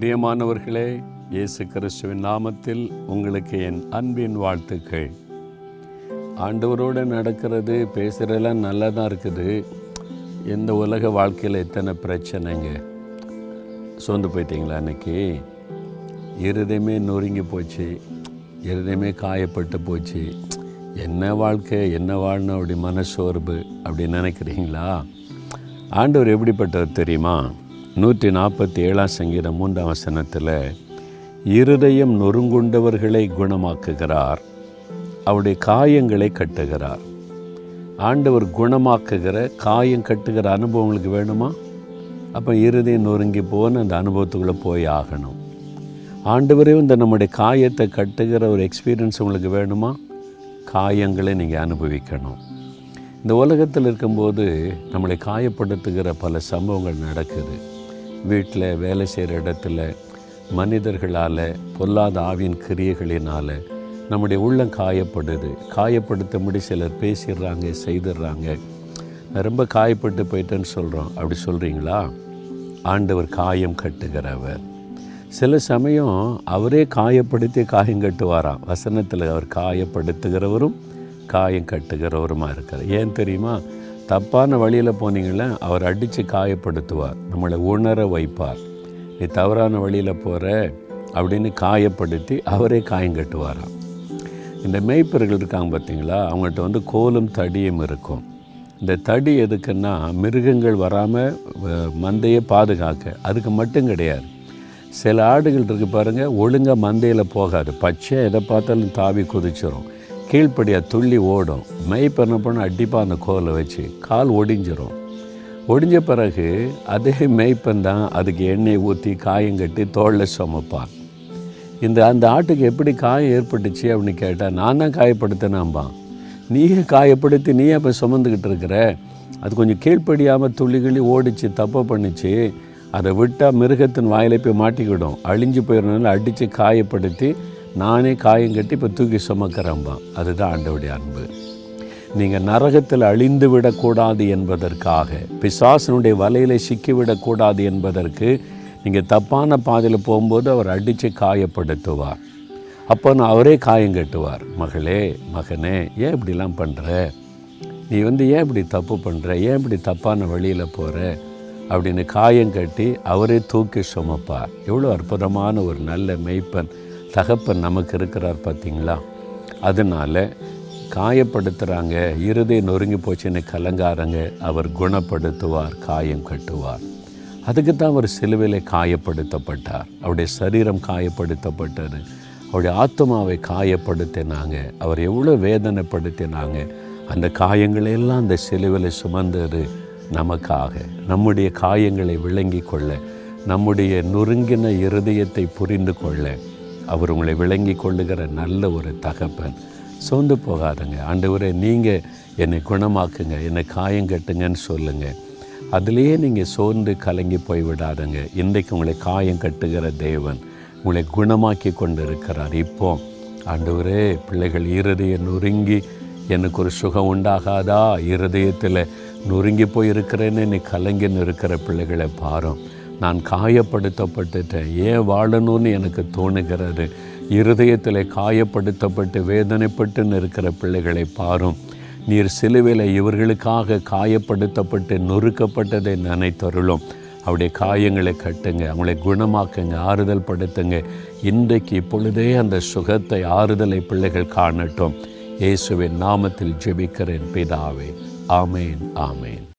பிரியமானவர்களே இயேசு கிறிஸ்துவின் நாமத்தில் உங்களுக்கு என் அன்பின் வாழ்த்துக்கள். ஆண்டவரோடு நடக்கிறது பேசுகிறதெல்லாம் நல்லா தான் இருக்குது. இந்த உலக வாழ்க்கையில் எத்தனை பிரச்சனைங்க? சோர்ந்து போயிட்டீங்களா அன்னைக்கு? இருதயமே நொறுங்கி போச்சு இருதயமே காயப்பட்டு போச்சு. என்ன வாழ்க்கை என்ன வாழணும் அப்படி மனசோர்வு அப்படி நினைக்கிறீங்களா? ஆண்டவர் எப்படிப்பட்டவர் தெரியுமா? நூற்றி நாற்பத்தி ஏழாம் சங்கீதம் மூன்றாம் வசனத்தில் இருதயம் நொறுங்குண்டவர்களை குணமாக்குகிறார் அவருடைய காயங்களை கட்டுகிறார். ஆண்டவர் குணமாக்குகிற காயம் கட்டுகிற அனுபவம் உங்களுக்கு வேணுமா? அப்போ இருதயம் நொறுங்கி போன அந்த அனுபவத்துக்குள்ளே போய் ஆகணும். ஆண்டவரே இந்த நம்முடைய காயத்தை கட்டுகிற ஒரு எக்ஸ்பீரியன்ஸ் உங்களுக்கு வேணுமா? காயங்களை நீங்கள் அனுபவிக்கணும். இந்த உலகத்தில் இருக்கும்போது நம்மளை காயப்படுத்துகிற பல சம்பவங்கள் நடக்குது. வீட்டில் வேலை செய்கிற இடத்துல மனிதர்களால் பொல்லாத ஆவியின் கிரியைகளினால் நம்முடைய உள்ளம் காயப்படுது. காயப்படுத்தும்படி சிலர் பேசிடுறாங்க செய்திடுறாங்க. ரொம்ப காயப்பட்டு போயிட்டேன்னு சொல்கிறோம். அப்படி சொல்கிறீங்களா? ஆண்டவர் காயம் கட்டுகிறவர். சில சமயம் அவரே காயப்படுத்தி காயம் கட்டுவாராம். வசனத்தில் அவர் காயப்படுத்துகிறவரும் காயம் கட்டுகிறவருமா இருக்கார் ஏன் தெரியுமா? தப்பான வழியில் போனீங்களே அவர் அடித்து காயப்படுத்துவார். நம்மளை உணர வைப்பார். நீ தவறான வழியில் போகிற அப்படின்னு காயப்படுத்தி அவரே காயங்கட்டுவாராம் இந்த மேய்ப்பர்கள் இருக்காங்க பார்த்தீங்களா அவங்கள்ட்ட வந்து கோலும் தடியும் இருக்கும். இந்த தடி எதுக்குன்னா மிருகங்கள் வராமல் மந்தையை பாதுகாக்க. அதுக்கு மட்டும் கிடையாது. சில ஆடுகள் இருக்குது பாருங்கள் ஒழுங்காக மந்தையில் போகாது. பச்சை எதை பார்த்தாலும் தாவி குதிச்சிடும் கீழ்ப்படியாக துள்ளி ஓடும். மெய்ப்பு என்ன பண்ண அடிப்பாக அந்த கோலை வச்சு கால் ஒடிஞ்சிரும். ஒடிஞ்ச பிறகு அதே மெய்ப்பன் தான் அதுக்கு எண்ணெய் ஊற்றி காயம் கட்டி தோளில் சுமப்பான். இந்த அந்த ஆட்டுக்கு எப்படி காயம் ஏற்பட்டுச்சு அப்படின்னு கேட்டால் நான் தான் காயப்படுத்தினாம்பான் நீயே காயப்படுத்தி நீயே இப்போ சுமந்துக்கிட்டு இருக்கிற. அது கொஞ்சம் கீழ்ப்படியாமல் துள்ளிகளி ஓடிச்சு தப்பு பண்ணிச்சு அதை விட்டால் மிருகத்தின் வாயில போய் மாட்டிக்கிடும். அழிஞ்சு போயிடனால அடித்து காயப்படுத்தி நானே காயம் கட்டி இப்போ தூக்கி சுமக்கிறேன்பான் அதுதான் ஆண்டவுடைய அன்பு. நீங்கள் நரகத்தில் அழிந்து விடக்கூடாது என்பதற்காக பிசாசனுடைய வலையில் சிக்கிவிடக்கூடாது என்பதற்கு நீங்கள் தப்பான பாதையில் போகும்போது அவர் அடித்து காயப்படுத்துவார். அப்போ நான் அவரே காயம் கட்டுவார். மகளே மகனே ஏன் இப்படிலாம் பண்ணுற நீ வந்து ஏன் இப்படி தப்பு பண்ணுற ஏன் இப்படி தப்பான வழியில் போகிற அப்படின்னு காயம் கட்டி அவரே தூக்கி சுமப்பார். எவ்வளோ அற்புதமான ஒரு நல்ல மெய்ப்பன். தகப்பன் நமக்கு இருக்கிறார் பார்த்தீங்களா? அதனால் காயப்படுத்துகிறாங்க இருதய நொறுங்கி போச்சுன்னு கலங்காரங்க அவர் குணப்படுத்துவார் காயம் கட்டுவார். அதுக்கு தான் அவர் சிலுவையில் காயப்படுத்தப்பட்டார். அவருடைய சரீரம் காயப்படுத்தப்பட்டது. அவருடைய ஆத்மாவை காயப்படுத்தினாங்க. அவர் எவ்வளோ வேதனைப்படுத்தினாங்க. அந்த காயங்களையெல்லாம் அந்த சிலுவையில் சுமந்தது நமக்காக. நம்முடைய காயங்களை விளங்கி கொள்ள நம்முடைய நொறுங்கின இருதயத்தை புரிந்து கொள்ள அவர் உங்களை விளங்கி கொள்ளுகிற நல்ல ஒரு தகப்பன். சோர்ந்து போகாதுங்க. ஆண்டவரே நீங்கள் என்னை குணமாக்குங்க. என்னை காயம் கட்டுங்கன்னு சொல்லுங்கள் அதுலேயே நீங்கள் சோர்ந்து கலங்கி போய் விடாதுங்க. இன்றைக்கு உங்களை காயம் கட்டுகிற தேவன் உங்களை குணமாக்கி கொண்டு இருக்கிறார் இப்போ ஆண்டவரே பிள்ளைகள் இருதயம் நொறுங்கி எனக்கு ஒரு சுகம் உண்டாகாதா? இருதயத்தில் நொறுங்கி போய் இருக்கிறேன்னு நீ கலங்கின்னு இருக்கிற பிள்ளைகளை பாரும். நான் காயப்படுத்தப்பட்டுட்டேன். ஏன் வாழணும்னு எனக்கு தோணுகிறது. இருதயத்தில் காயப்படுத்தப்பட்டு வேதனைப்பட்டுன்னு இருக்கிற பிள்ளைகளை பாரும். நீர் சிலுவையில் இவர்களுக்காக காயப்படுத்தப்பட்டு நொறுக்கப்பட்டதை நினைத்தருளும். அவருடைய காயங்களை கட்டுங்க அவங்களை குணமாக்குங்க ஆறுதல் படுத்துங்க. இன்றைக்கு இப்பொழுதே அந்த சுகத்தை ஆறுதலை பிள்ளைகள் காணட்டும். இயேசுவின் நாமத்தில் ஜெபிக்கிறேன் பிதாவே. ஆமேன் ஆமேன்.